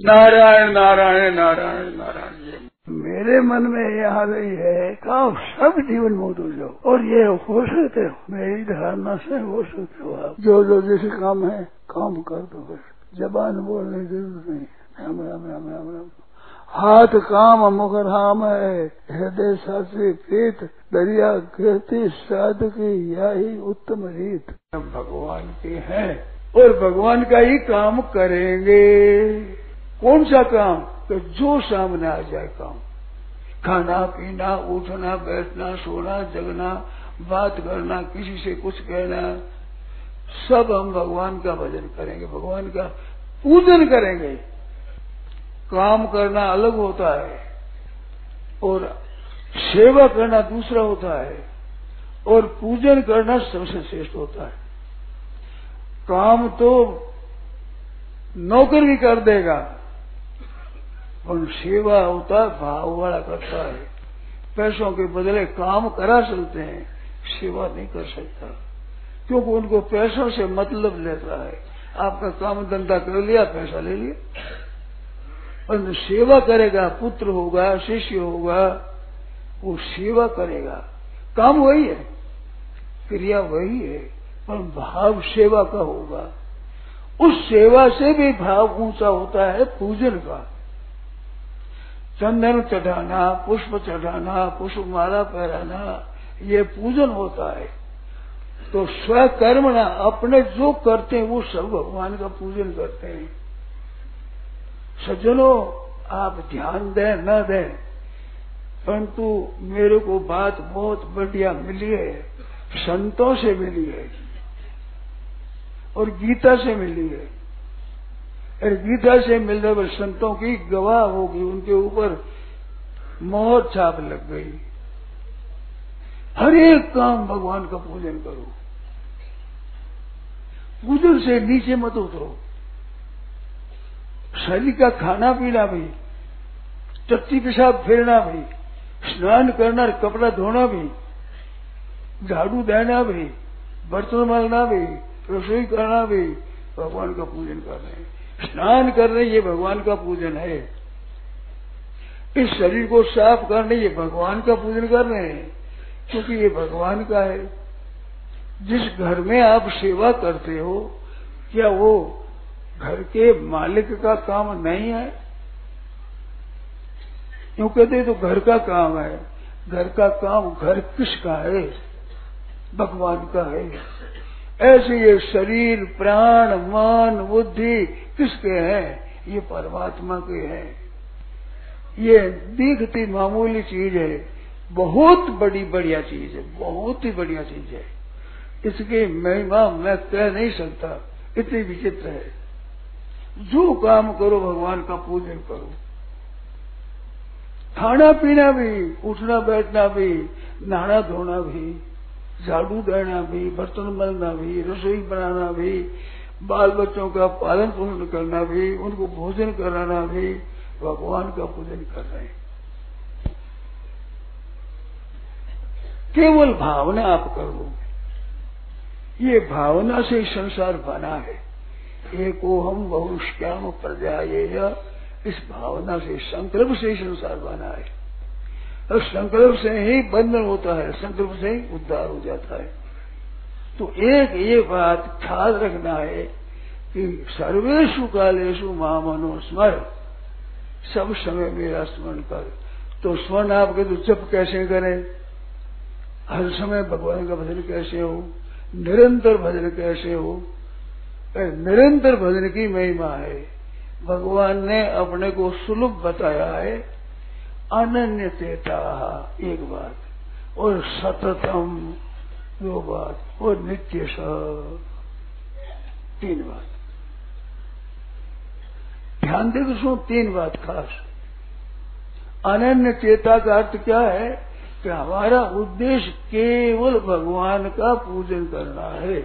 नारायण नारायण नारायण नारायण। मेरे मन में यह आ गई है काम सब जीवन मुक्त हो जाओ और ये हो सकते हो। मेरी धारणा से हो सकते हो आप। जो जो, जैसे काम है, काम कर दो बस। जबान बोलने की ज़रूरत नहीं। राम राम राम राम राम। हाथ काम मुख हाम है। हृदय साथी प्रीत, दरिया कहती साध की यही उत्तम रीत। भगवान के हैं और भगवान का ही काम करेंगे। कौन सा काम? तो जो सामने आ जाए काम। खाना, पीना, उठना, बैठना, सोना, जगना, बात करना, किसी से कुछ कहना, सब हम भगवान का भजन करेंगे। भगवान का पूजन करेंगे। काम करना अलग होता है और सेवा करना दूसरा होता है और पूजन करना सबसे श्रेष्ठ होता है। काम तो नौकर भी कर देगा। और सेवा होता है, भाव वाला करता है। पैसों के बदले काम करा सकते हैं, सेवा नहीं कर सकता। क्योंकि उनको पैसों से मतलब लेता है। आपका काम धंधा कर लिया, पैसा ले लिया। और सेवा करेगा, पुत्र होगा, शिष्य होगा, वो सेवा करेगा। काम वही है। क्रिया वही है, पर भाव सेवा का होगा। उस सेवा से भी भाव ऊँचा होता है पूजन का। चंदन चढ़ाना, पुष्प चढ़ाना, पुष्प माला पहराना, ये पूजन होता है। तो स्वकर्म ना अपने जो करते हैं, वो सब भगवान का पूजन करते हैं। सज्जनों, आप ध्यान दें, न दें, परंतु मेरे को बात बहुत बढ़िया मिली है, संतों से मिली है, और गीता से मिली है। गीता से मिलने पर संतों की गवाह होगी, उनके ऊपर मोहर छाप लग गई। हर एक काम भगवान का पूजन करो। पूजन से नीचे मत उतरो। शरीर का खाना पीना भी टट्टी पेशाब फेरना भी, स्नान करना, कपड़ा धोना भी, झाड़ू देना भी, बर्तन मलना भी, रसोई करना भी भगवान का पूजन कर रहे हैं। स्नान कर रहे ये भगवान का पूजन है। इस शरीर को साफ़ करने ये भगवान का पूजन कर रहे हैं, क्योंकि ये भगवान का है। जिस घर में आप सेवा करते हो, क्या वो घर के मालिक का काम नहीं है? क्यों कहते तो घर का काम है। घर का काम घर किसका है? भगवान का है। ऐसे ये शरीर, प्राण, मन, बुद्धि किसके हैं? ये परमात्मा के हैं। ये दिखती मामूली चीज़ है। बहुत बड़ी, बढ़िया चीज़ है। बहुत ही बढ़िया चीज़ है। इसकी महिमा मैं कह नहीं सकता। इतनी विचित्र है। जो काम करो, भगवान का पूजन करो। खाना पीना भी, उठना बैठना भी नहाना धोना भी। झाड़ू देना भी, बर्तन मलना भी, रसोई बनाना भी, बाल बच्चों का पालन पोषण करना भी, उनको भोजन कराना भी, भगवान का पूजन कर रहे हैं। केवल भावना आप कर करो ये भावना से संसार बना है। एको हम बहुश्याम प्रजा ये इस भावना से, संकल्प से संसार बना है। और संकल्प से ही बंधन होता है, संकल्प से ही उद्धार हो जाता है। तो एक ये बात ख्याल रखना है कि सर्वेशु कालेशु महामनो स्मर। सब समय मेरा स्मरण कर। तो स्मरण आपके तो जप कैसे करें? हर समय भगवान का भजन कैसे हो? निरंतर भजन कैसे हो? निरंतर भजन की महिमा है। भगवान ने अपने को सुलभ बताया है। अनन्य चेता एक बात। और सततम, दो बात। और नित्य स तीन बात। ध्यान दे तो तीन बात खास। अनन्य चेता का अर्थ क्या है? कि हमारा उद्देश्य केवल भगवान का पूजन करना है।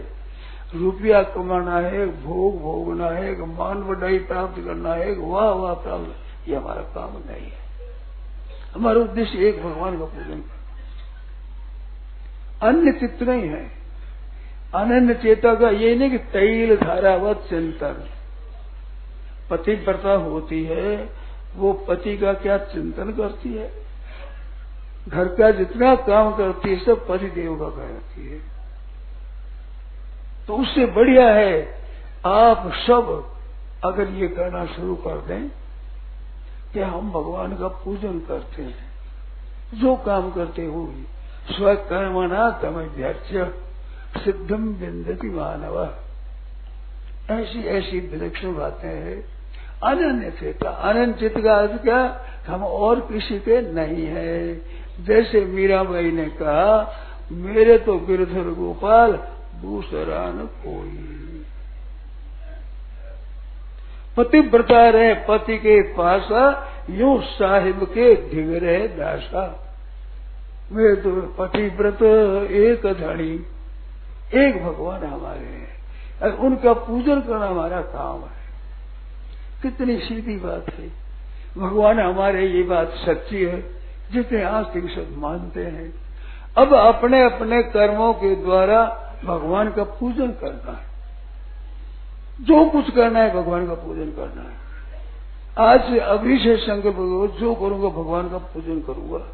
रुपया कमाना है, भोग भोगना है मान बढ़ाई प्राप्त करना है वाह वाह प्राप्त। ये हमारा काम नहीं है। हमारा उद्देश्य एक भगवान का पूजन। अन्य चित्त नहीं है। अनन्य चेता का ये नहीं कि तैल, धारावत, चिंतन। पति पतिव्रता होती है, वो पति का क्या चिंतन करती है? घर का जितना काम करती है, सब पति देव का करती है। तो उससे बढ़िया है, आप सब अगर ये करना शुरू कर दें कि हम भगवान का पूजन करते हैं? जो काम करते हो स्वकर्मणा तमध्यक्ष सिद्धम बिंदती मानव। ऐसी ऐसी विलक्षण बातें हैं। अनन्य चेता चित का अर्थ क्या? हम और किसी के नहीं है। जैसे मीराबाई ने कहा, मेरे तो गिरधर गोपाल, दूसरा न कोई। पतिव्रता रहे, पति के पासा यू साहिब के ढिग रहे दासा। वे तो पतिव्रत एक धनी एक भगवान हमारे हैं। उनका पूजन करना हमारा काम है। कितनी सीधी बात है। भगवान हमारे ये बात सच्ची है जितने आस्तिक सब मानते हैं। अब अपने अपने कर्मों के द्वारा भगवान का पूजन करना है। जो कुछ करना है भगवान का पूजन करना है। आज से अभी से संकल्प जो करूँगा, भगवान का पूजन करूँगा।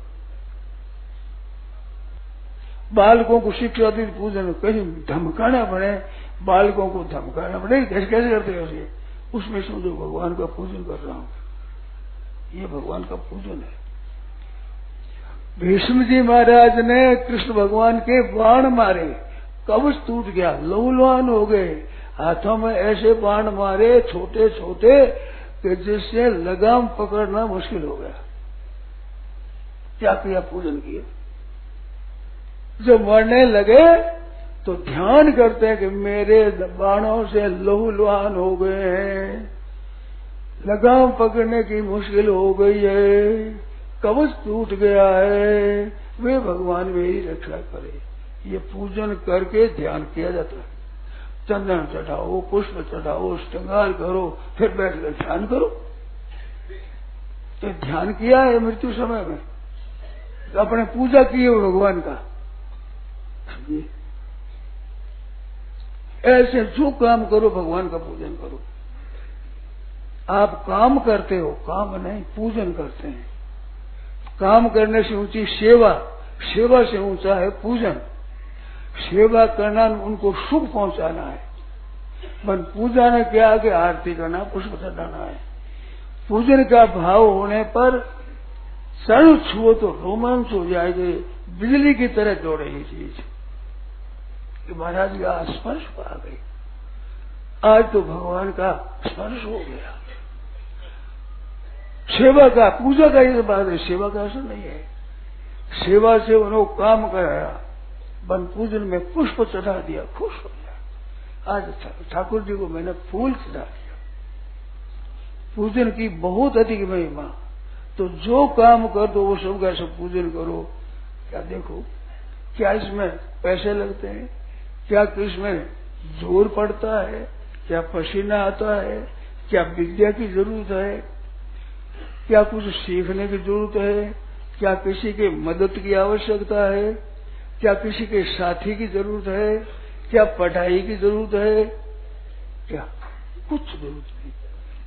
बालकों को शिक्षा दी, पूजन कहीं धमकाना पड़े, बालकों को धमकाना पड़े कैसे कैसे करते हैं उसमें समझो भगवान का पूजन कर रहा हूँ। ये भगवान का पूजन है। भीष्म जी महाराज ने कृष्ण भगवान के बाण मारे। कवच टूट गया लहूलवान हो गए। हाथों में ऐसे बाण मारे छोटे छोटे कि जिससे लगाम पकड़ना मुश्किल हो गया। क्या किया पूजन किया जब मरने लगे तो ध्यान करते हैं कि मेरे बाणों से लहूलुहान हो गए हैं। लगाम पकड़ने की मुश्किल हो गई है। कवच टूट गया है। वे भगवान मेरी रक्षा करे। ये पूजन करके ध्यान किया जाता है। चंदन चढ़ाओ, पुष्प चढ़ाओ, श्रृंगार करो, फिर बैठ कर ध्यान करो। तो ध्यान किया है मृत्यु समय में? तो अपने पूजा की है भगवान का। ऐसे जो काम करो, भगवान का पूजन करो। आप काम करते हो, काम नहीं, पूजन करते हैं। काम करने से ऊँची सेवा सेवा से ऊँचा है पूजन। सेवा करना उनको सुख पहुंचाना है। मन पूजा ने क्या कि आरती करना, पुष्प चढ़ाना है। पूजन का भाव होने पर सर्व छुओ तो रोमांच हो जाएगी, बिजली की तरह दौड़ेगी चीज़। कि महाराज का स्पर्श आ गई। आज तो भगवान का स्पर्श हो गया। सेवा का, पूजा का ये बात है, सेवा का असर नहीं है। सेवा से उन्होंने काम कराया। वन पूजन में पुष्प चढ़ा दिया, खुश हो गया। आज ठाकुर जी को मैंने फूल चढ़ा दिया। पूजन की बहुत अधिक महिमा। तो जो काम कर दो, वो सब का सब पूजन करो। क्या देखो, क्या इसमें पैसे लगते हैं? क्या इसमें ज़ोर पड़ता है? क्या पसीना आता है? क्या विद्या की ज़रूरत है? क्या कुछ सीखने की ज़रूरत है? क्या किसी की मदद की आवश्यकता है? क्या किसी के साथी की ज़रूरत है? क्या पढ़ाई की ज़रूरत है? क्या? कुछ ज़रूरत नहीं।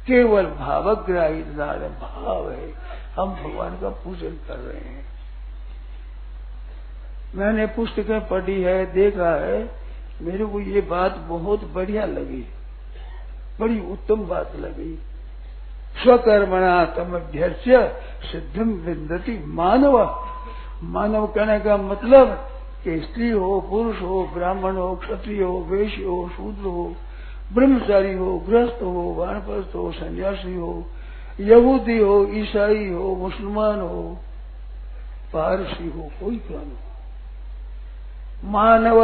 केवल भावग्राही भाव है। हम भगवान का पूजन कर रहे हैं। मैंने पुस्तकें पढ़ी है, देखा है। मेरे को ये बात बहुत बढ़िया लगी। बड़ी उत्तम बात लगी। स्वकर्मणा तम अध्यक्ष सिद्धम विन्दति मानव। मानव कहने का मतलब कि स्त्री हो, पुरुष हो, ब्राह्मण हो, क्षत्रिय हो, वैश्य हो, शूद्र हो, ब्रह्मचारी हो, गृहस्थ हो, वानप्रस्थ हो, सन्यासी हो, यहूदी हो, ईसाई हो, मुसलमान हो, पारसी हो, कोई प्राण हो। मानव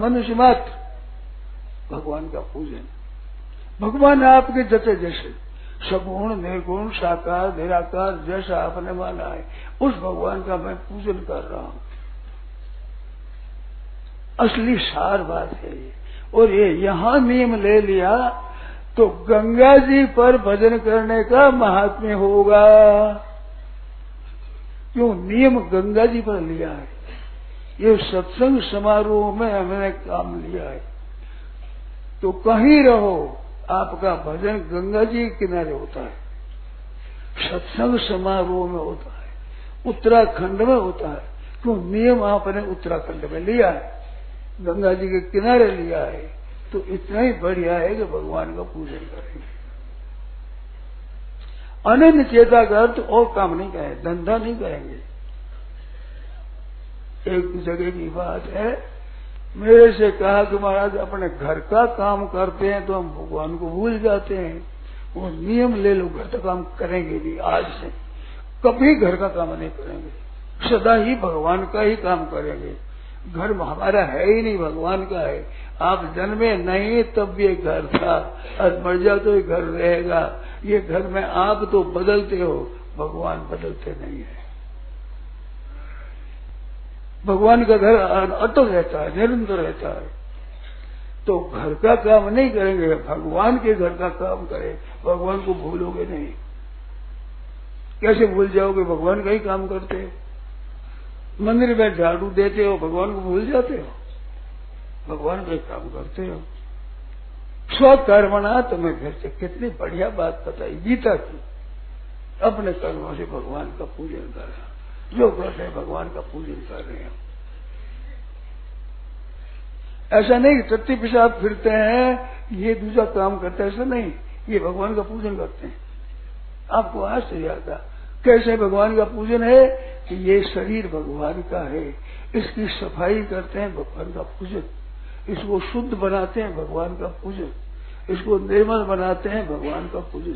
मनुष्य मात्र। भगवान का पूजन। भगवान आपके जते जैसे। सगुण, निर्गुण, साकार, निराकार, जैसा आपने माना है, उस भगवान का मैं पूजन कर रहा हूँ। असली सार बात है और ये यहाँ नियम ले लिया तो गंगा जी पर भजन करने का महात्म्य होगा। क्यों? नियम गंगा जी पर लिया है। ये सत्संग समारोह में हमने काम लिया है। तो कहीं रहो, आपका भजन गंगा जी किनारे होता है। सत्संग समारोह में होता है। उत्तराखंड में होता है। क्यों? नियम आपने उत्तराखंड में लिया है। गंगा जी के किनारे लिया है तो इतना ही बढ़िया है कि भगवान का पूजन करेंगे। अनन्य चेता का अर्थ और काम नहीं करेंगे धंधा नहीं करेंगे एक जगह की बात है, मेरे से कहा कि महाराज, अपने घर का काम करते हैं तो हम भगवान को भूल जाते हैं। वो नियम ले लो, घर का काम करेंगे भी आज से। कभी घर का काम नहीं करेंगे। सदा ही भगवान का ही काम करेंगे। घर हमारा है ही नहीं, भगवान का है। आप जन्मे नहीं तब ये घर था। और मर जाओ तो ये घर रहेगा। ये घर में आप तो बदलते हो, भगवान बदलते नहीं है। भगवान का घर अटल रहता है, निरंतर रहता है। तो घर का काम नहीं करेंगे, भगवान के घर का काम करें। भगवान को भूलोगे नहीं। कैसे भूल जाओगे? भगवान का ही काम करते हो। मंदिर में झाड़ू देते हो, भगवान को भूल जाते हो? भगवान का ही काम करते हो। स्वकर्मणा तुम्हें फिर से कितनी बढ़िया बात बताई, गीता की। अपने कर्मों से भगवान का पूजन कर करा जो कर रहे भगवान का पूजन कर रहे हैं। ऐसा नहीं तत्ती पिशाब फिरते हैं, ये दूसरा काम करते हैं, ऐसा नहीं। ये भगवान का पूजन करते हैं। आपको आश्चर्य आता कैसे भगवान का पूजन है कि ये शरीर भगवान का है? इसकी सफ़ाई करते हैं भगवान का पूजन। इसको शुद्ध बनाते हैं भगवान का पूजन। इसको निर्मल बनाते हैं भगवान का पूजन।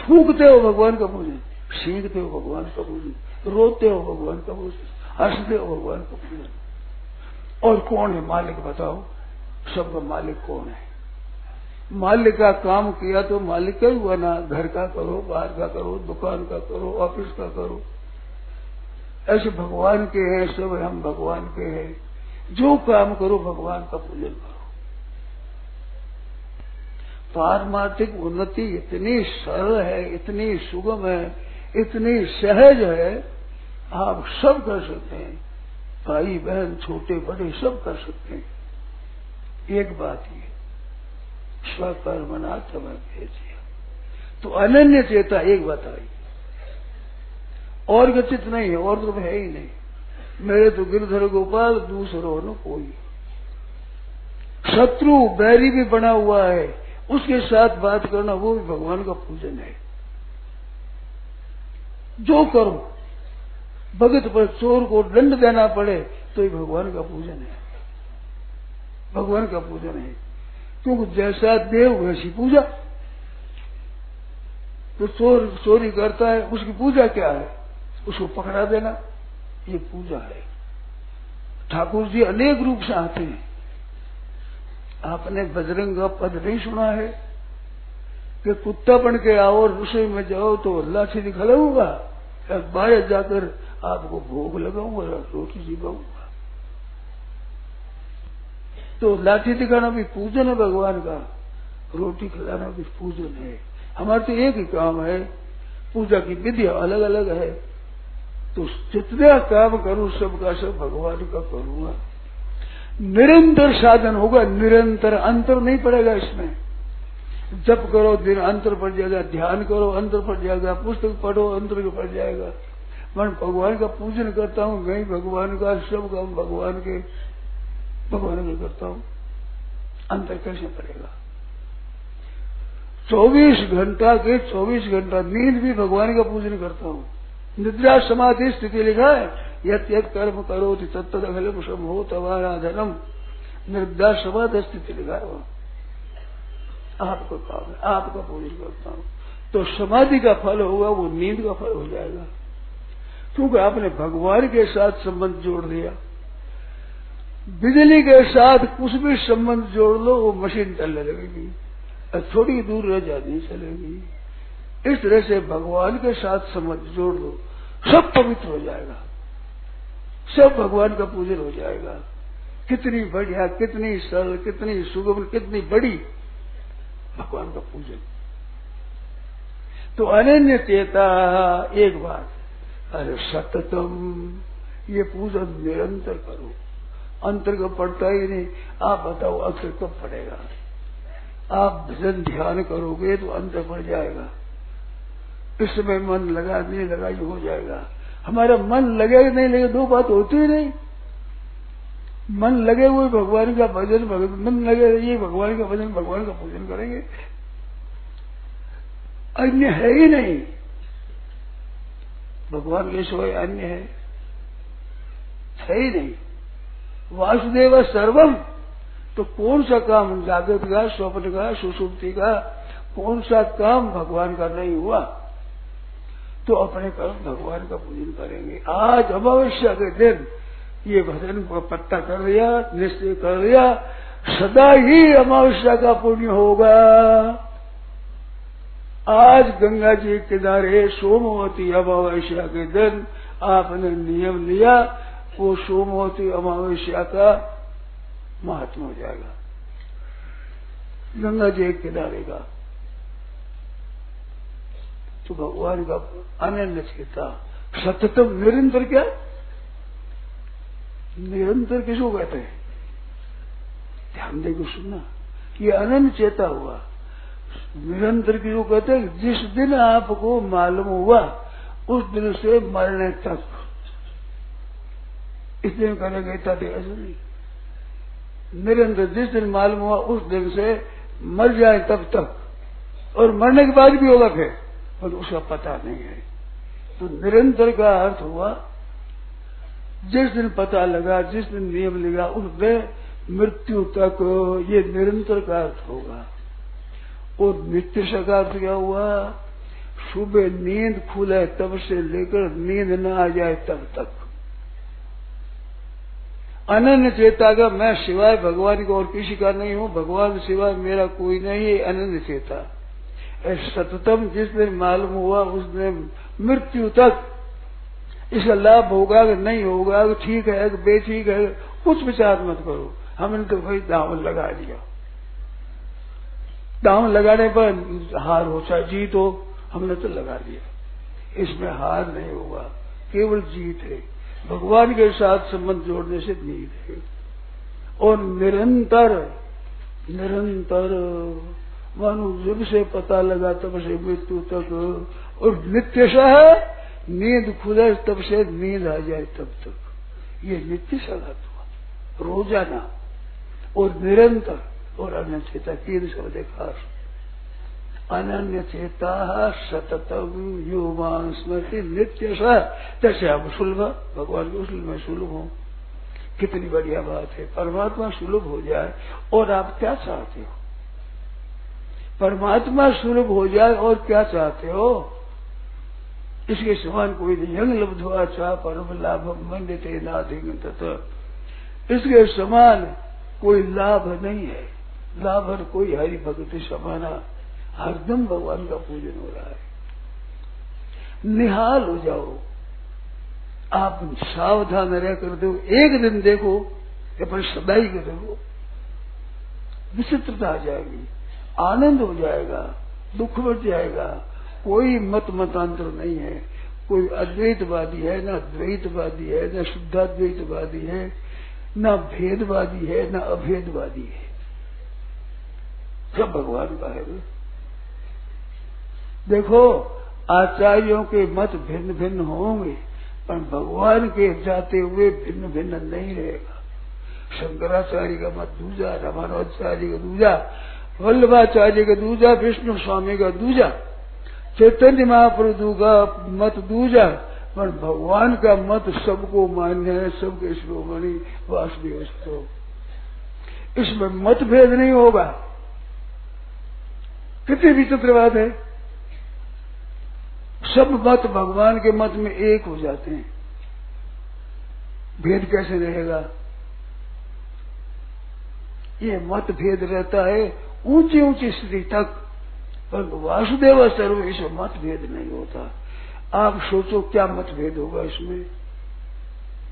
थूकते हो भगवान का पूजन। सीखते हो भगवान का पूजन। रोते हो भगवान का पूजन। हँसते हो भगवान का पूजन। और कौन है मालिक बताओ? सबका मालिक कौन है? मालिक का काम किया तो मालिक का ही हुआ ना। घर का करो, बाहर का करो, दुकान का करो, ऑफ़िस का करो। ऐसे भगवान के हैं, सब हम भगवान के हैं। जो काम करो, भगवान का पूजन करो। पारमार्थिक उन्नति इतनी सरल है, इतनी सुगम है, इतनी सहज है, आप सब कर सकते हैं। भाई बहन, छोटे बड़े सब कर सकते हैं। एक बात ये स्वकर्मना भेजिए तो अनन्य चेता एक बात आई। और गचित नहीं है, और तो है ही नहीं। मेरे तो गिरधर गोपाल, दूसरों न कोई। शत्रु बैरी भी बना हुआ है, उसके साथ बात करना, वो भी भगवान का पूजन है। जो करो भगत पर चोर को दंड देना पड़े तो ये भगवान का पूजन है। भगवान का पूजन है। क्योंकि जैसा देव वैसी पूजा। जो तो चोर, चोरी करता है, उसकी पूजा क्या है? उसको पकड़ा देना। ये पूजा है। ठाकुर जी अनेक रूप से आते हैं। आपने बजरंग का पद नहीं सुना है कि कुत्ता बन के आओ और रसोई में जाओ तो अल्लाह लाठी दिखलाऊँगा बाहर जाकर आपको भोग लगाऊँगा, रोटी जिबाऊँगा तो लाठी दिखाना भी पूजन है भगवान का। रोटी खिलाना भी पूजन है। हमारे तो एक ही काम है। पूजा की विधि अलग अलग है। तो जितना काम करूँ, सबका सब भगवान का करूँगा। निरंतर साधन होगा, निरंतर अंतर नहीं पड़ेगा इसमें। जप करो, दिन अंतर पड़ जाएगा, ध्यान करो, अंतर पड़ जाएगा, पुस्तक पढ़ो, अंतर पड़ जाएगा। मैं भगवान का पूजन करता हूँ, मैं भगवान का सब काम भगवान के भगवान का करता हूँ। अंतर कैसे पड़ेगा? चौबीस घंटा के चौबीस घंटा नींद भी भगवान का पूजन करता हूँ। निद्रा समाधि स्थिति लिखा है, यत यत कर्म करो तत्त समो तवारा धनम निद्रा समाधि स्थिति लिखा है आपका काम है, आपका पूजन करता हूँ। तो समाधि का फल होगा, वो नींद का फल हो जाएगा। क्योंकि आपने भगवान के साथ संबंध जोड़ दिया। बिजली के साथ कुछ भी संबंध जोड़ लो, वो मशीन चलने लगेगी। और थोड़ी दूर रह जाती चलेगी। इस तरह से भगवान के साथ संबंध जोड़ दो सब पवित्र हो जाएगा। सब भगवान का पूजन हो जाएगा। कितनी बढ़िया, कितनी सरल, कितनी सुगम, कितनी बड़ी भगवान का पूजन। तो अनन्य चेता, एक बात, अरे सततम, ये पूजन निरंतर करो। अंतर का पड़ता ही नहीं। आप बताओ अक्षर कब पड़ेगा? आप भजन ध्यान करोगे तो अंतर पड़ जाएगा। इस समय मन लगा, नहीं लगा, ये हो जाएगा। हमारा मन लगे नहीं लगे दो बात होती ही नहीं। मन लगे हुए भगवान का भजन मन लगे ये भगवान का भजन, भगवान का पूजन करेंगे। अन्य है ही नहीं। भगवान के सिवाय अन्य है। है ही नहीं। वासुदेव सर्वम। तो कौन सा काम? जागृत का, स्वप्न का, सुसुप्ति का, कौन सा काम भगवान का नहीं हुआ? तो अपने कर्म भगवान का पूजन करेंगे। आज अमावस्या के दिन ये भजन को पत्ता कर दिया, निश्चय कर दिया, सदा ही अमावस्या का पुण्य होगा। आज गंगा जी किनारे सोमवती अमावस्या के दिन आपने नियम लिया वो सोमवती अमावस्या का महात्मा हो जाएगा। गंगा जी एक किनारे का। तो भगवान का अनन्य चेता। सततम निरंतर क्या? निरंतर किसको कहते हैं? ध्यान देकर सुनना। ये अनन्य चेता हुआ। निरंतर किसको कहते हैं? जिस दिन आपको मालूम हुआ, उस दिन से मरने तक इस दिन करेंगे तब ऐसा नहीं। निरंतर जिस दिन मालूम हुआ, उस दिन से मर जाए तब तक। और मरने के बाद भी होगा फिर। पर उसका पता नहीं है। तो निरंतर का अर्थ हुआ, जिस दिन पता लगा, जिस दिन नियम लगा उस दिन मृत्यु तक ये निरंतर का अर्थ होगा। और नित्य का अर्थ क्या हुआ? सुबह नींद खुले तब से लेकर नींद न आ जाए तब तक। अनन्य चेता का मैं सिवाय भगवान को और किसी का नहीं हूँ, भगवान सिवाय मेरा कोई नहीं है, अनन्य चेता। सततम जिस दिन मालूम हुआ, उस दिन मृत्यु तक इसका लाभ होगा कि नहीं होगा, कि ठीक है, कि बेठीक है, कुछ विचार मत करो। हमने तो भाई दाम लगा दिया। दाम लगाने पर हार हो चाहे जीत हो, हमने तो लगा दिया। इसमें हार नहीं होगा, केवल जीत है। भगवान के साथ संबंध जोड़ने से जीत है। और निरंतर निरंतर, मानो जब से पता लगा तब से मृत्यु तक, और नित्य है, नींद खुले तब से नींद आ जाए तब तक। ये नित्य सलात हुआ रोज़ाना, और निरंतर, और अन्य चेता तीन शब्द खास अनन्य चेता सततम युवान स्मृति नित्य जैसे अब सुलभ, भगवान के सुलभ, में सुलभ हो। कितनी बढ़िया बात है। परमात्मा सुलभ हो जाए और आप क्या चाहते हो? परमात्मा सुलभ हो जाए और क्या चाहते हो? इसके समान कोई नहीं। यंग लब्धुआ चाह परम लाभ मंडित नाधिंग इसके समान कोई लाभ नहीं है। लाभ कोई हरि भक्ति समाना। हरदम भगवान का पूजन हो रहा है। निहाल हो जाओ। आप सावधान रह कर दो एक दिन देखो या पर सदाई कर देखो। विचित्रता आ जाएगी। आनंद हो जाएगा। दुख बढ़ जाएगा। कोई मत मतांतर नहीं है। कोई अद्वैतवादी है, ना द्वैतवादी है, न शुद्धाद्वैतवादी है, न भेदवादी है, न अभेदवादी है। सब भगवान का है। देखो, आचार्यों के मत भिन्न भिन्न होंगे, पर भगवान के जाते हुए भिन्न भिन्न नहीं रहेगा। शंकराचार्य का मत दूजा, रामानुजाचार्य का दूजा, वल्लभाचार्य का दूजा, विष्णु स्वामी का दूजा, चैतन्य महाप्रभु का मत दूजा, पर भगवान का मत सबको मान्य है, सबके शिरोमणि वासुदेव इसमें मतभेद नहीं होगा। कितनी विचित्र बात है। सब मत भगवान के मत में एक हो जाते हैं। भेद कैसे रहेगा? ये मत भेद रहता है ऊँची ऊँची स्थिति तक। पर वासुदेव सर्व इसमें मतभेद नहीं होता। आप सोचो क्या मतभेद होगा इसमें?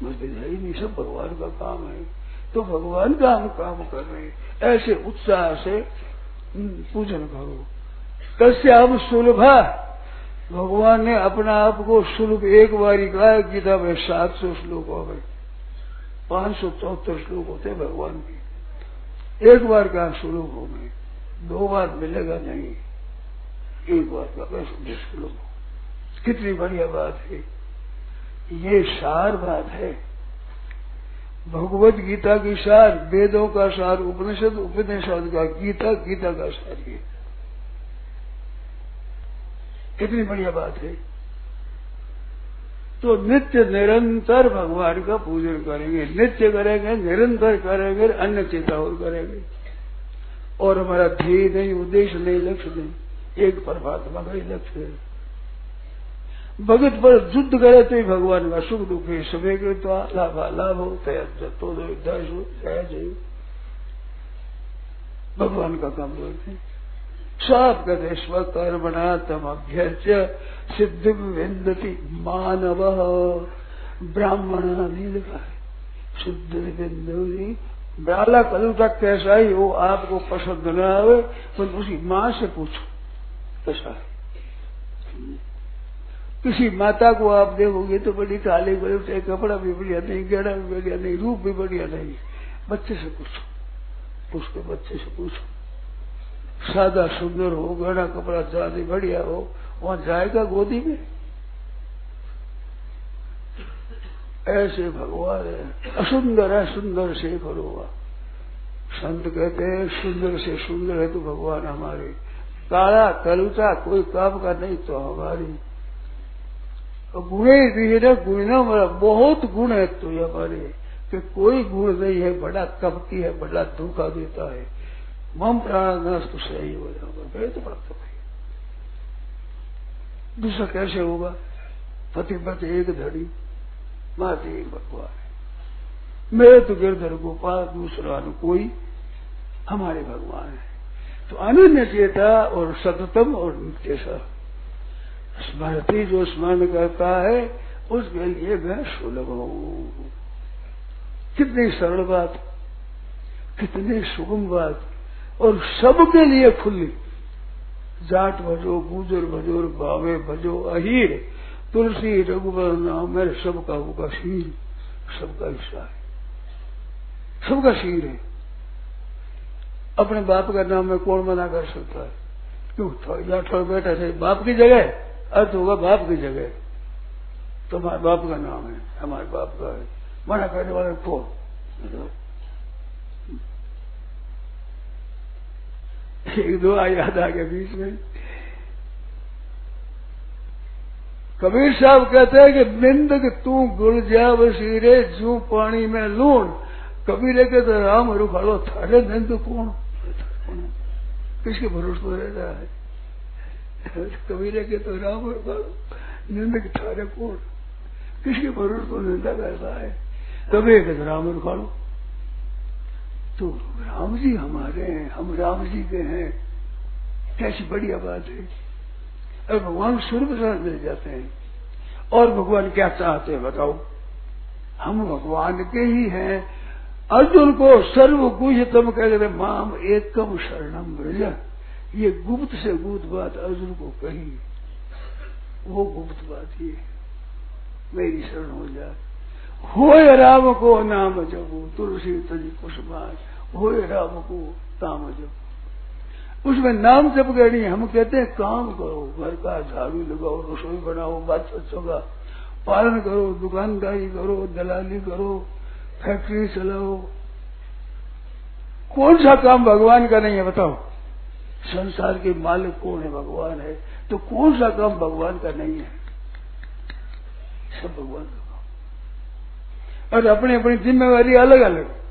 मतभेद है ही नहीं, सब भगवान का काम है। तो भगवान का हम काम कर रहे हैं। ऐसे उत्साह से पूजन करो। कश्याम सुलभा भगवान ने अपना आप को सुलभ एक बारी कहा गीता में सात सौ श्लोक हो गए। पाँच सौ चौहत्तर श्लोक होते भगवान के। एक बार का सुलभ हो गए। दो बार मिलेगा नहीं। एक बार का बस मुश्किल कितनी बढ़िया बात है। ये सार बात है। भगवत गीता की सार, वेदों का सार, उपनिषद उपनिषद का गीता गीता का सार ये। कितनी बढ़िया बात है तो नित्य निरंतर भगवान का पूजन करेंगे, नित्य करेंगे, निरंतर करेंगे, अन्य चिंता और करेंगे। और हमारा ध्येय नहीं, उद्देश्य नहीं, लक्ष्य नहीं, एक परमात्मा का ही लक्ष्य है। भगत पर युद्ध करे तो ही भगवान का सुख दुख है, सभी के तो लाभ लाभ हो तो भगवान का काम बोलते हैं। सब कहते स्वकर्मणा तम अभ्यर्च सिद्धि विंदती मानव। ब्राह्मण नहीं लिखा बिंदु ब्राला कदू तक कैसा ही हो आपको पसंद न आवे तो उसी माँ से पूछो। कैसा है? किसी माता को आप देखोगे तो बड़ी काली बड़ी कपड़ा भी बढ़िया नहीं गहरा भी बढ़िया नहीं, रूप भी बढ़िया नहीं। बच्चे से पूछो। उसके बच्चे से पूछो। सादा, सुंदर हो गहरा कपड़ा ज़्यादा बढ़िया हो, वहाँ जाएगा गोदी में। ऐसे भगवान है। असुंदर है, सुंदर से करोगा संत कहते हैं, सुंदर से सुंदर है तो भगवान हमारे। काला कलुचा कोई काम का नहीं तो हमारी। गुणे भी है ना, गुण ना हमारा। बहुत गुण है तो हमारे। कि कोई गुण नहीं है, बड़ा कपटी है, बड़ा धोखा देता है। मम प्राणनाश तो सही हो जाएगा फिर तो प्राप्त भाई दूसरा कैसे होगा पति पति एक धड़ी माते एक भगवान है मेरे तो गिरधर गोपाल दूसरा न कोई हमारे भगवान है तो अनन्य चेता और सततम और नित्य स्मृति जो स्मरण करता है उसके लिए मैं सुलभ हूँ कितनी सरल बात कितनी सुगम बात और सबके लिए खुली। जाट भजो, गुजर भजो भावे भजो, अहीर, तुलसी रघुवर नाम मेरे सबका होगा शीर, सबका हिस्सा है। सबका शीर है। अपने बाप का नाम में कौन मना कर सकता है? क्यों? थोड़ा बैठा थे, बाप की जगह? अर्थ होगा बाप की जगह। तो हमारे बाप का नाम है, हमारे बाप का है। मना करने वाले कौन? एक दो याद आ गया बीच में। कबीर साहब कहते हैं कि निंदक तू गुड़ जा बसीरे जू पानी में लूण कबीर के तो राम रुखालो, थारे निंद कौन? किसके भरोसे पर रह रहा है? कबीर के तो राम रुखालो निंदक थारे कौन? किसके भरोसे पर निंदा करता है? कबीर के तो राम रुखालो। तो राम जी हमारे हैं, हम राम जी के हैं। कैसी बढ़िया बात है। और भगवान सूर्य मिल जाते हैं। और भगवान क्या चाहते हैं बताओ? हम भगवान के ही हैं। अर्जुन को सर्व गुह्यतम कह रहे, माम एकम शरणम ब्रज ये गुप्त से गुप्त बात अर्जुन को कही। वो गुप्त बात ये मेरी शरण हो जाए हो राम को नाम जबू तुलसी तजी कुशमान हो राम को काम जब उसमें नाम जब गए हम कहते हैं, काम करो, घर का झाड़ू लगाओ, रसोई बनाओ बात बच्चों का पालन करो, दुकानदारी करो, दलाली करो, फैक्ट्री चलाओ। कौन सा काम भगवान का नहीं है, बताओ। संसार के मालिक कौन है, भगवान है। तो कौन सा काम भगवान का नहीं है? सब भगवान का। और अपनी अपनी जिम्मेवारी अलग अलग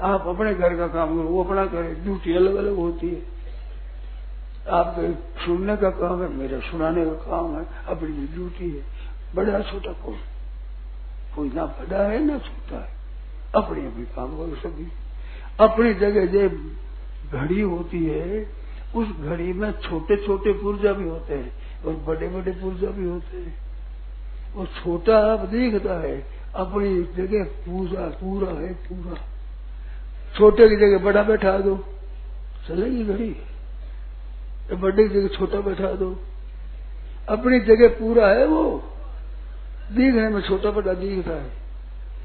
आप अपने घर का काम करो, वो अपना करे ड्यूटी अलग अलग होती है। आपके सुनने का काम है, मेरा सुनाने का काम है, अपनी ड्यूटी है। बड़ा छोटा कौन? कोई ना बड़ा है, ना छोटा है। अपने अपनी काम करो सभी। अपनी जगह जो घड़ी होती है, उस घड़ी में छोटे छोटे पुर्जा भी होते हैं और बड़े बड़े पुर्जा भी होते हैं। वो छोटा आप देखता है अपनी जगह पूरा पूरा है, पूरा। छोटे की जगह बड़ा बैठा दो। चलेगी घड़ी। बड़े की जगह छोटा बैठा दो। अपनी जगह पूरा है वो। दिखने में छोटा बड़ा दिखता है।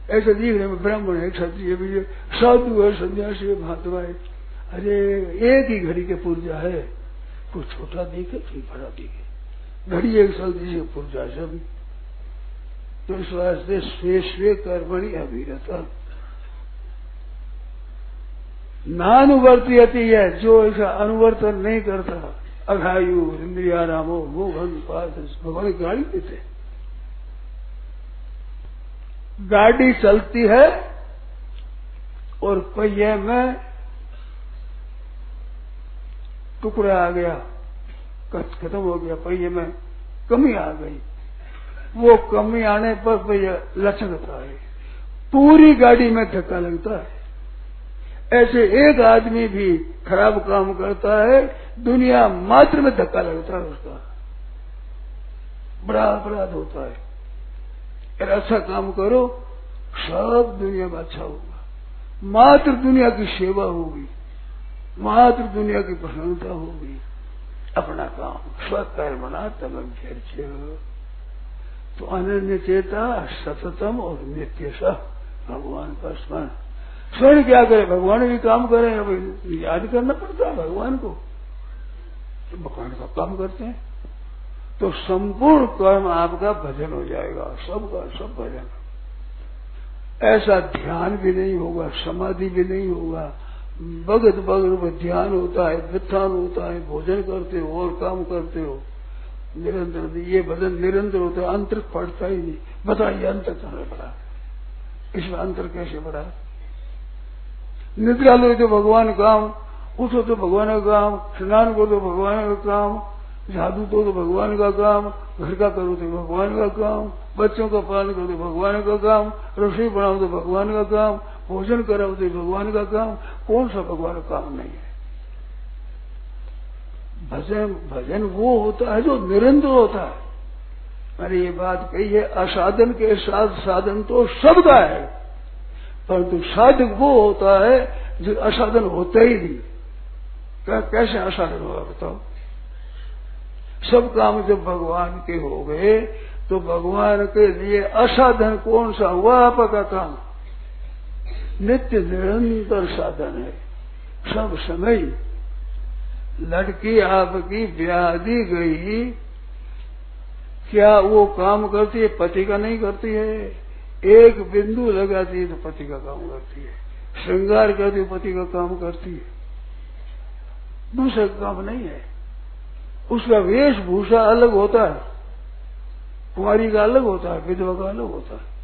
ऐसे दिखने में ब्राह्मण है क्षत्रिय भी साधु है, सन्यासी है महात्मा है। अरे, एक ही घड़ी के पुर्जा है। कोई छोटा दिखे कोई बड़ा दिखे घड़ी एक जल्दी से पुर्जा सभी। तो इस वास्ते स्वे स्वे कर्मणि अभिरता। नानुवर्ती है, जो ऐसा अनुवर्तन नहीं करता, अघायु, इंद्रिया रामो वो भगवान गाड़ी देते। गाड़ी चलती है, और पहिए में टुकड़ा आ गया, खत्म हो गया, पहिए में कमी आ गई। वो कमी आने पर पहिया लचकता है। पूरी गाड़ी में धक्का लगता है। ऐसे एक आदमी भी खराब काम करता है, दुनिया मात्र में धक्का लगता है उसका। बड़ा अपराध होता है। अगर अच्छा काम करो, सब दुनिया में अच्छा होगा। मात्र दुनिया की सेवा होगी। मात्र दुनिया की प्रसन्नता होगी। अपना काम स्वकर्मणा तब चर्च तो अनन्य चेता सततम और नित्य सह भगवान का स्मरण। स्वर्ण क्या करे? भगवान भी काम करे याद करना पड़ता है भगवान को। तो भगवान का काम करते हैं। तो संपूर्ण कर्म आपका भजन हो जाएगा, सबका, सब भजन। ऐसा ध्यान भी नहीं होगा, समाधि भी नहीं होगा। भगत भगत ध्यान होता है वित्थान होता है, भोजन करते हो और काम करते हो। निरंतर ये भजन निरंतर होता है, अंतर पड़ता ही नहीं। बताइए, अंतर कहाँ पड़ा? इसमें अंतर कैसे बढ़ा निद्रा लो तो भगवान काम, उठो तो भगवान का काम, स्नान करो तो भगवान का काम, झाड़ू दो तो भगवान का काम, घर का करो तो भगवान का काम, बच्चों का पालन करो तो भगवान का काम, रसोई बनाओ तो भगवान का काम, भोजन कराओ तो भगवान का काम, कौन सा भगवान का काम नहीं है? भजन भजन वो होता है जो निरंतर होता है। मैंने ये बात कही है, असाधन के साथ साधन तो सबका है, परंतु साधक वो होता है जो असाधन होता ही नहीं। क्या, कैसे असाधन होगा बताओ? सब काम जब भगवान के हो गए तो भगवान के लिए असाधन कौन सा हुआ? आपका काम। नित्य निरंतर साधन है। सब समय लड़की आपकी ब्याह दी गई, क्या वो काम करती है? पति का नहीं करती है। एक बिंदु लगाती है तो पति का काम करती है। श्रृंगार करती है पति का काम करती है। दूसरा काम नहीं है। उसका वेशभूषा अलग होता है। कुमारी का अलग होता है, विधवा का अलग होता है।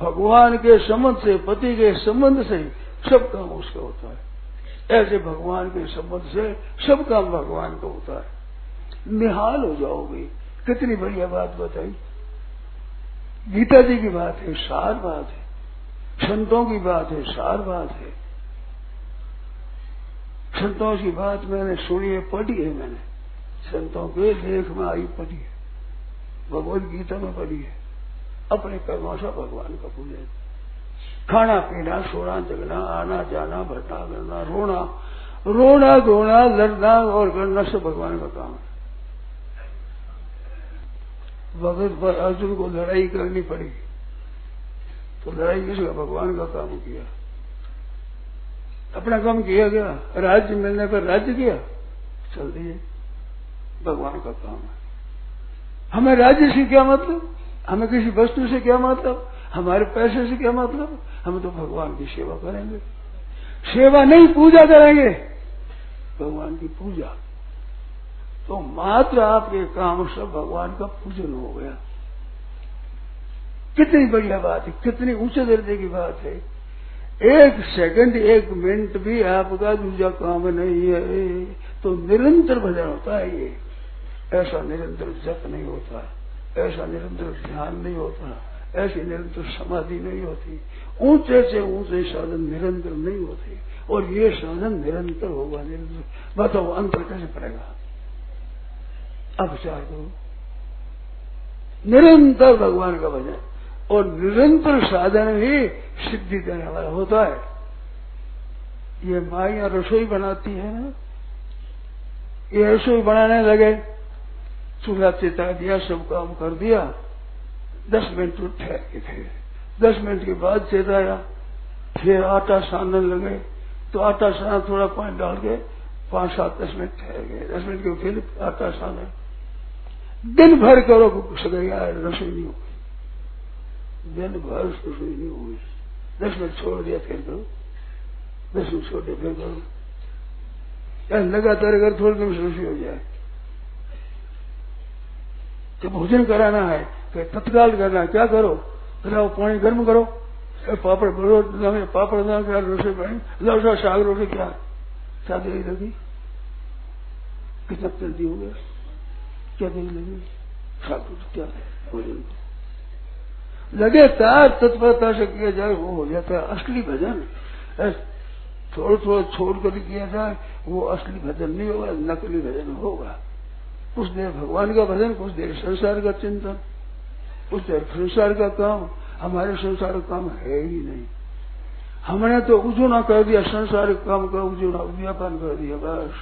भगवान के संबंध से, पति के संबंध से सब काम उसका होता है। ऐसे भगवान के संबंध से सब काम भगवान का होता है निहाल हो जाओगे। कितनी बढ़िया बात बताई। गीता जी की बात है, सार बात है। संतों की बात है, सार बात है। संतों की बात मैंने सुनी है, पढ़ी है मैंने। संतों के लेख में आई पढ़ी है। भगवत गीता में पढ़ी है। अपने कर्मों से भगवान का पूजन। खाना पीना, सोना, जगना, आना, जाना भटना करना रोना। रोना, धोना, लड़ना और करना सब भगवान का काम है। भगत पर अर्जुन को लड़ाई करनी पड़ी। तो लड़ाई किसका भगवान का काम किया। अपना काम किया गया। राज्य मिलने पर राज्य किया। चल दिए। भगवान का काम है। हमें राज्य से क्या मतलब? हमें किसी वस्तु से क्या मतलब? हमारे पैसे से क्या मतलब? हम तो भगवान की सेवा करेंगे। सेवा नहीं, पूजा करेंगे। भगवान की पूजा। तो मात्र आपके काम से भगवान का पूजन हो गया। कितनी बढ़िया बात है, कितनी ऊँचे दर्जे की बात है। एक सेकंड एक मिनट भी आपका दूसरा काम नहीं है। तो निरंतर भजन होता है ये। ऐसा निरंतर जप नहीं होता। ऐसा निरंतर ध्यान नहीं होता। ऐसी निरंतर समाधि नहीं होती। ऊँचे से ऊँचे साधन निरंतर नहीं होते। और ये साधन निरंतर होगा, निरंतर। बताओ, अंतर कैसे पड़ेगा? अब विचार करो निरंतर भगवान का भजन। और निरंतर साधन ही सिद्धि देने वाला होता है। ये माइया रसोई बनाती है ना? ये रसोई बनाने लगे। चूल्हा चेता दिया, सब काम कर दिया। दस मिनट तो ठहर थे। दस मिनट के बाद चेताया फिर आटा सानने लगे। तो आटा साना थोड़ा पानी डाल के पाँच सात दस मिनट ठहर गए। दस मिनट के फिर आटा साना दिन भर करो यार रसोई नहीं हुई दिन भर रसोई नहीं हुई दस मिनट छोड़ दिया फिर करो दस मिनट छोड़ दिया फिर करो यार लगातार अगर थोड़ी देर रसोई हो जाए। तो भोजन कराना है। तो तत्काल करना क्या करो फिर पानी गर्म करो पापड़ भरो पापड़ ना क्या रसोई पानी लाओ साग रोटी क्या क्या देरी लगी कितना जल्दी हो गया क्या देरी लगी साग रोटी क्या भोजन लगे तार तत्परता से किया जाए वो हो जाता है असली भजन थोड़ा थोड़ा छोड़ कर किया जाए वो असली भजन नहीं होगा नकली भजन होगा कुछ देर भगवान का भजन कुछ देर संसार का चिंतन देर संसार का काम, हमारे संसार का काम है ही नहीं। हमने तो उजुना कर दिया संसारिक काम का उजुना उद्यापन कर दिया, बस।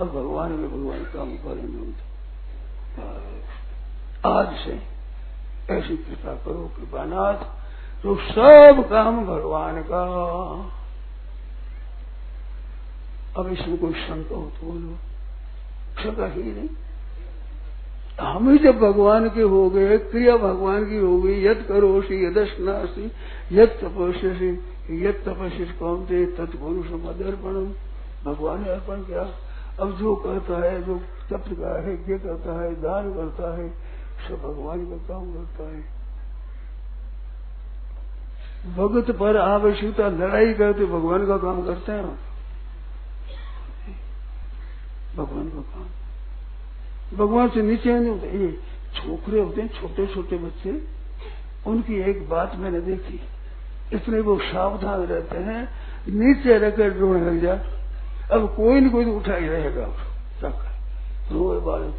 अब भगवान के भगवान काम करेंगे आज से ऐसी कृपा करो कृपानाथ तो सब काम भगवान का। अब इसमें कोई शंका हो तो बोलो। शंका ही नहीं। हम ही जब भगवान के हो गए, क्रिया भगवान की हो गई यद करोसी यदस्नासी यद तपस्या यद तपस्या कौन थे तत्पुरुष मदर्पणम? भगवान ने अर्पण किया। अब जो करता है, जो तप का है ये करता है, दान करता है, सब भगवान का काम करता है। भगत पर आवश्यकता लड़ाई करते भगवान का काम करते हैं। भगवान का काम। भगवान से नीचे नहीं होते ये छोकरे होते हैं छोटे छोटे बच्चे। उनकी एक बात मैंने देखी। इतने वो सावधान रहते हैं। नीचे रहकर रोने लग जा। अब कोई न कोई तो उठा ही रहेगा। रोए बालक।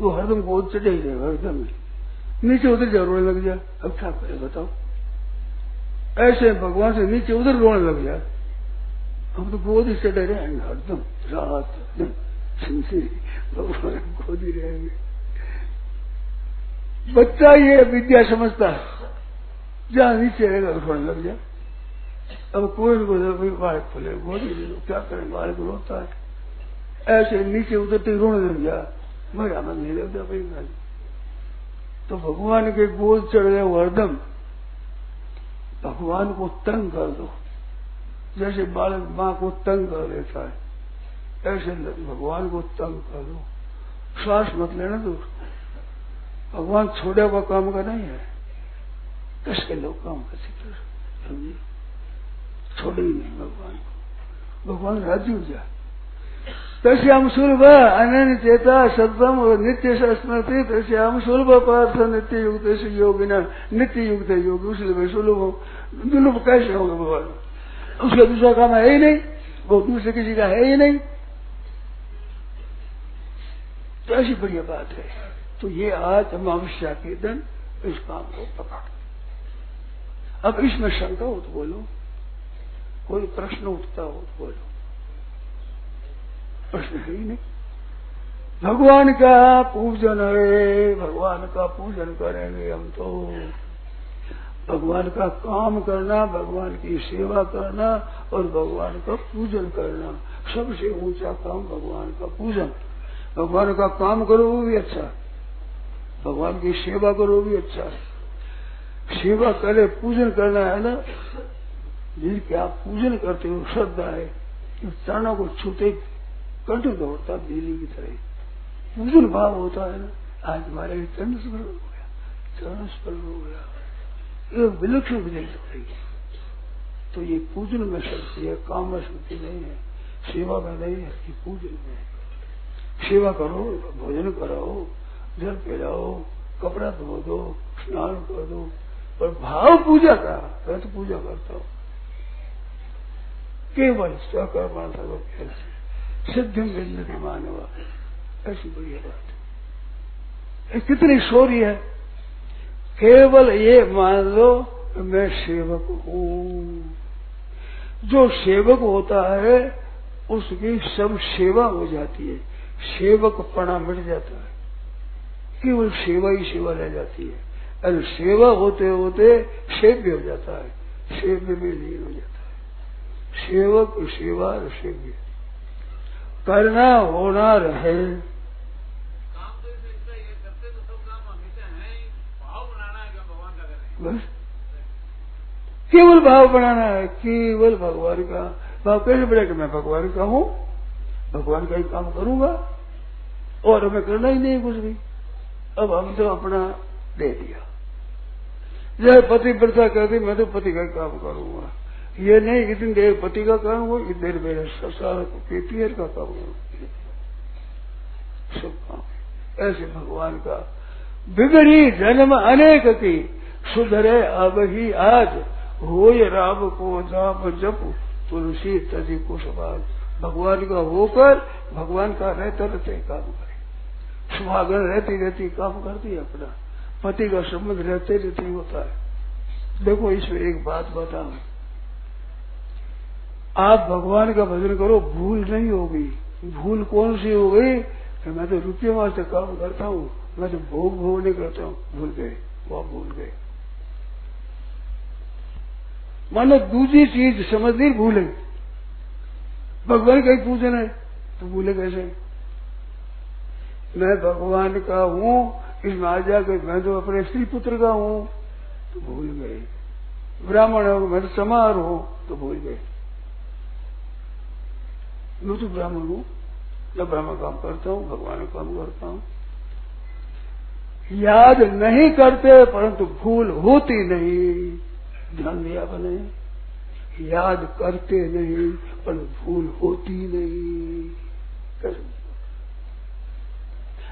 वो हरदम गोद चढ़े ही रहेगा हरदम नीचे उधर जा, रोने लग जा। अब क्या करे, बताओ। ऐसे भगवान से नीचे उधर रोने लग जा। हम तो गोद ही चढ़े रहे हरदम रात दिन। भगवान गोद ही रहेंगे बच्चा ये विद्या समझता है। जहाँ नीचे रहेगा रोने लग जाए। अब कोई भी कोई बालक खोले गोदी ले क्या करें बालक रोता है। ऐसे नीचे उतरते रोने लग जा मेरा मन नहीं लगता भाई मैं तो भगवान के गोद चढ़ गए हरदम। भगवान को तंग कर दो। जैसे बालक माँ को तंग कर देता है। ऐसे भगवान को तंग कर। श्वास मत लेना दो भगवान छोड़े हुआ काम का नहीं है। कैसे लोग काम कर समझिए छोड़े ही नहीं भगवान को। भगवान राज़ी हो जाए। तस्याम सुलभ अनन्य चेता सतम और नित्य से स्मृति तस्याम सुलभ पार्थ नित्य युक्त से योगिना, नित्य युक्त है योगी। उसलिए सुलभ दुर्लभ कैसे होगा भगवान? उसका दूसरा काम है ही नहीं। वो दूसरे किसी का है ही नहीं। तो ऐसी बढ़िया बात है। तो ये आज अमावस्या के दिन इस काम को पकड़। अब इसमें शंका हो तो बोलो। कोई प्रश्न उठता हो तो बोलो। प्रश्न है ही नहीं। भगवान का पूजन है, भगवान का पूजन करेंगे हम तो। भगवान का काम करना, भगवान की सेवा करना और भगवान का पूजन करना। सबसे ऊँचा काम भगवान का पूजन। भगवान का काम करो वो भी अच्छा। भगवान की सेवा करो भी अच्छा। सेवा करे, पूजन करना है ना? जिनके आप पूजन करते हो, श्रद्धा है चरणों को छूते, कंठ दौड़ता, बिजली की तरह। पूजन भाव होता है ना? आज हमारे चरण स्मरण हो गया, चरण स्मरण हो गया। ये विलक्षण विजय हो रही है। तो ये पूजन में शक्ति है, काम में शक्ति नहीं है, सेवा में नहीं है कि पूजन में सेवा करो, भोजन कराओ जल पिलाओ कपड़ा धो दो स्नान कर दो पर भाव पूजा का मैं तो पूजा करता हूँ। केवल स्वकर्मा सर्व सिद्ध विन्दति मानव, ऐसी बढ़िया बात है। कितनी शौर्य है। केवल ये मान लो, मैं सेवक हूँ। जो सेवक होता है, उसकी सब सेवा हो जाती है। सेवक पणा मिट जाता है। केवल सेवा ही सेवा रह जाती है। अरे सेवा होते होते सेव्य हो जाता है। सेव्य में लीन हो जाता है। सेवक सेवा और सेव्य। करना होना रहे। बस। केवल भाव बनाना है केवल भगवान का। भाव कैसे कि मैं भगवान का हूँ? भगवान का ही काम करूँगा, और हमें करना ही नहीं कुछ भी। अब हम तो अपना दे दिया। जय पति प्रथा कहती, मैं तो पति का काम करूँगा। ये नहीं, इतनी देर पति का काम हो इतनी देर मेरे ससुराल के पियर का काम करूँगा सब काम। ऐसे भगवान का बिगड़ी जन्म अनेक की। सुधरे अब ही आज। हो राम को जाम जप, तुलसी तजी कुशवाल भगवान का होकर भगवान का रहते रहते काम करे। सुहागन रहती रहती काम करती है अपना। पति का संबंध रहते रहते होता है। देखो इसमें एक बात बताऊ। आप भगवान का भजन करो, भूल नहीं होगी। भूल कौन सी हो गई? मैं तो रुपये वास्ते काम करता हूँ, मैं तो भोग भोग नहीं करता हूँ। भूल गए वो भूल गए। मानो दूसरी चीज़ समझ नहीं, भूले। भगवान का ही पूजन है। तो भूले कैसे? मैं भगवान का हूँ इसमें आ जाकर मैं तो अपने स्त्री पुत्र का हूँ। तो भूल गए। ब्राह्मण हो, मैं तो समार हूँ तो भूल गए। मैं तो ब्राह्मण हूँ। मैं ब्राह्मण काम करता हूँ, भगवान का काम करता हूँ। याद नहीं करते, परंतु भूल होती नहीं। ध्यान दिया बने याद करते नहीं पर भूल होती नहीं।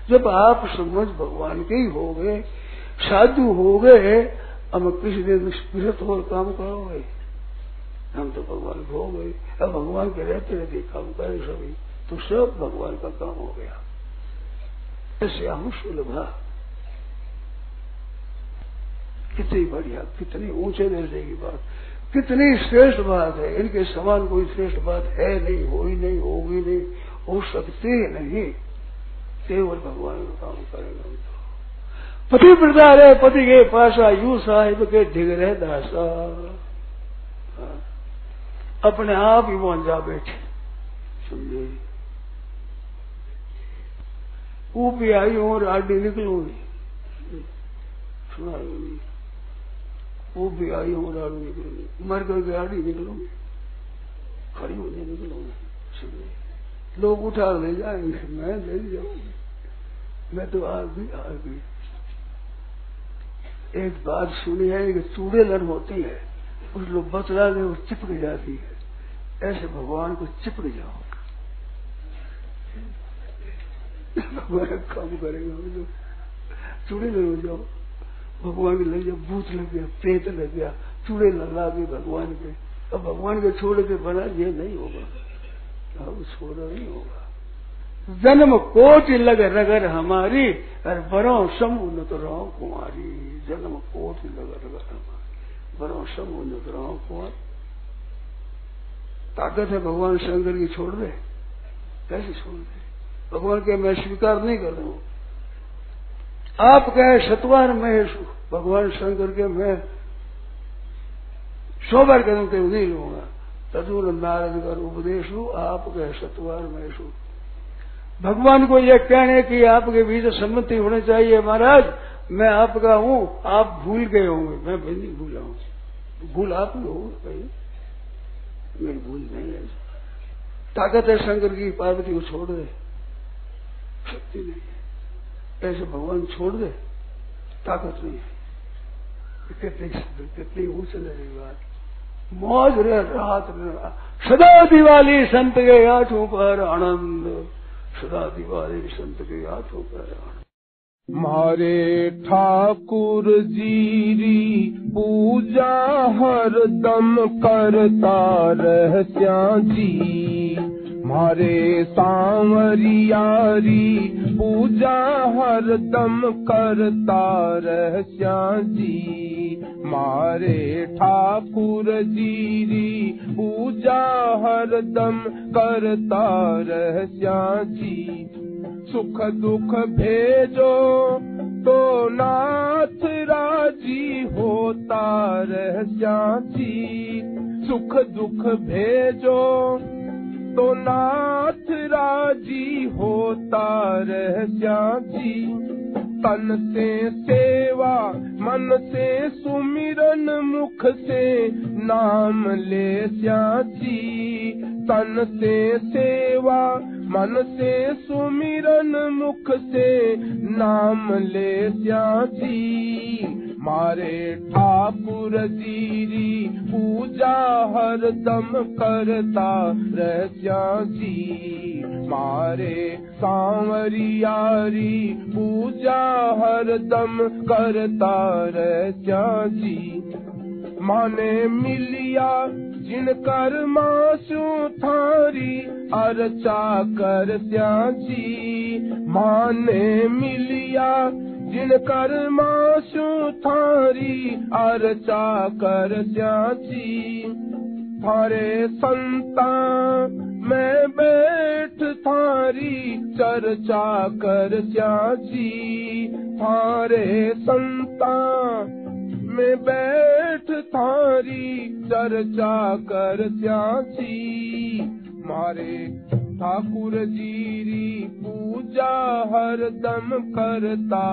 जब आप समझ भगवान के ही हो गए, साधु हो गए, अब किसी दिन स्मृत और काम करोगे हम तो भगवान हो गए। अब भगवान के रहते रहते काम करे सभी तो सब भगवान का काम हो गया। ऐसे हम सुलभा। कितनी बढ़िया, कितनी ऊँचे दर्जे की बात। कितनी श्रेष्ठ बात है। इनके समान कोई श्रेष्ठ बात है नहीं हो ही नहीं, होगी नहीं, हो सकते नहीं। केवल भगवान का काम करेगा पति प्रदा रहे पति के पासा यू साहिब के ढिग रहे दासा। अपने आप ही वहाँ जा बैठे। समझे? भी आई और आडी निकलूँगी। सुना वो भी आई हूँ राड़ू निकलूँगी मर कर गाड़ी निकलूँगी खड़ी होने निकलूँगी लोग उठा ले जाएँगे, मैं ले जाऊँगी। मैं तो आ गई आ गई एक बात सुनी है कि चूड़े लड़ होती है उस लोग बतला दे, वो चिपक जाती है। ऐसे भगवान को चिपक जाओ। भगवान काम करेगा चूड़े लड़ हो जाओ। भगवान के लग गया, भूत लग गया, प्रेत लग गया, चूड़े लगा के भगवान के। अब भगवान के छोड़ के बना ये नहीं होगा। अब छोड़ा नहीं होगा। जन्म कोट लग रगर हमारी और बरो सम उन्नत रहो कुमारी। जन्म कोट लग रगर हमारी, बरो सम उन्नत रहो कुमार। ताकत है भगवान शंकर की छोड़ दे। कैसे छोड़ दे? भगवान के मैं स्वीकार नहीं कर रहा आप कहे सतवार महेश, भगवान शंकर के मैं सौ बार कदम के नहीं लूँगा तदुर नारद कर उपदेश हूँ आप कहे सतवार महेश। भगवान को यह कहने की आपके बीच सम्मति होनी चाहिए महाराज, मैं आपका हूँ, आप भूल गए होंगे, मैं भी नहीं भूला हूँ भूल आप ही कहीं मेरी भूल नहीं है। ताकत है शंकर की, पार्वती को छोड़ दे। शक्ति नहीं ऐसे भगवान छोड़ दे, ताकत नहीं है। कितनी कितनी ऊंच लगी बात मौज रे रात सदा दिवाली संत के हाथों पर आनंद। सदा दिवाली संत के हाथों पर आनंद। मारे ठाकुर जीरी पूजा हर दम करता रह जी। मारे सांवरियारी पूजा हर दम करता रह जी। मारे ठाकुर जीरी पूजा हर दम करता रह जी। सुख दुख भेजो तो नाथ राजी हो होता रह जी। सुख दुख भेजो तो नाथ राज़ी होता रह जी। तन से सेवा, मन से सुमिरन, मुख से नाम ले जी। तन से सेवा, मन से सुमिरन मुख से नाम ले जी मारे ठाकुर जीरी, पूजा हर दम करता रह जी मारे सांवरियारी पूजा हर दम करता रह जी माने मिलिया, जिन कर मासू थारी, अर्चा कर जी माने मिलिया, जिन कर मासू थारी, अर्चा कर जी थारे संता मैं बैठ थारी, चर्चा कर जी थारे संता में बैठ थारी, चर्चा कर सी मारे ठाकुर जीरी, पूजा हर दम करता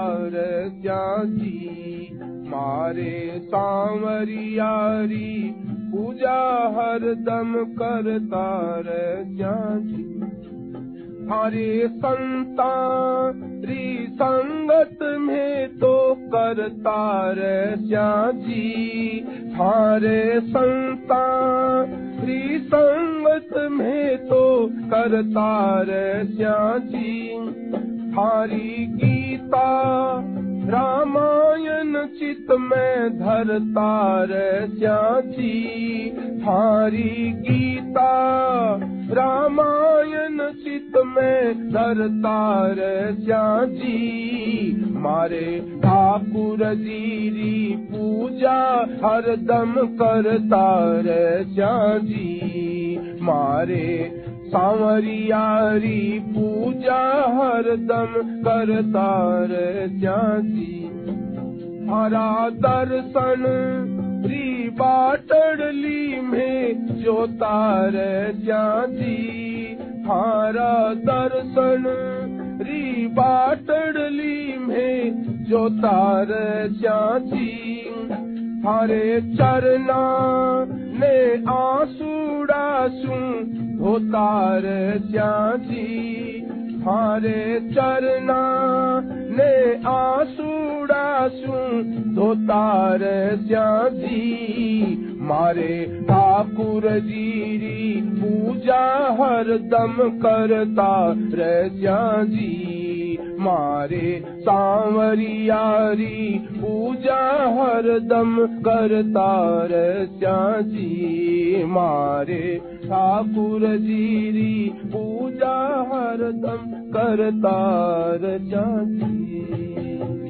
जी मारे सांवरियारी पूजा हर दम करता जी हरे संता री संगत में तो करता जी हरे संता री संगत में तो करता जी हरी गीता रामायण चित में धरता जी हरी गीता। रामायण चित में धरता जी मारे ठाकुर जीरी पूजा, हर दम करता जी मारे सांवरियारी पूजा हर दम करता जी। हरा दर्शन री बाटड़ली में जो तार जी। हारा दर्शन री बाटड़ली में जो तार जी। हरे चरना ने आसूड़ा सू हो जी। हरे चरना ने आसूड़ा सू धोतार जी मारे ठाकुर जीरी पूजा हर दम करता जी मारे सांवरियारी पूजा हर दम करता जी मारे ठाकुर जीरी पूजा हर दम करता जी You.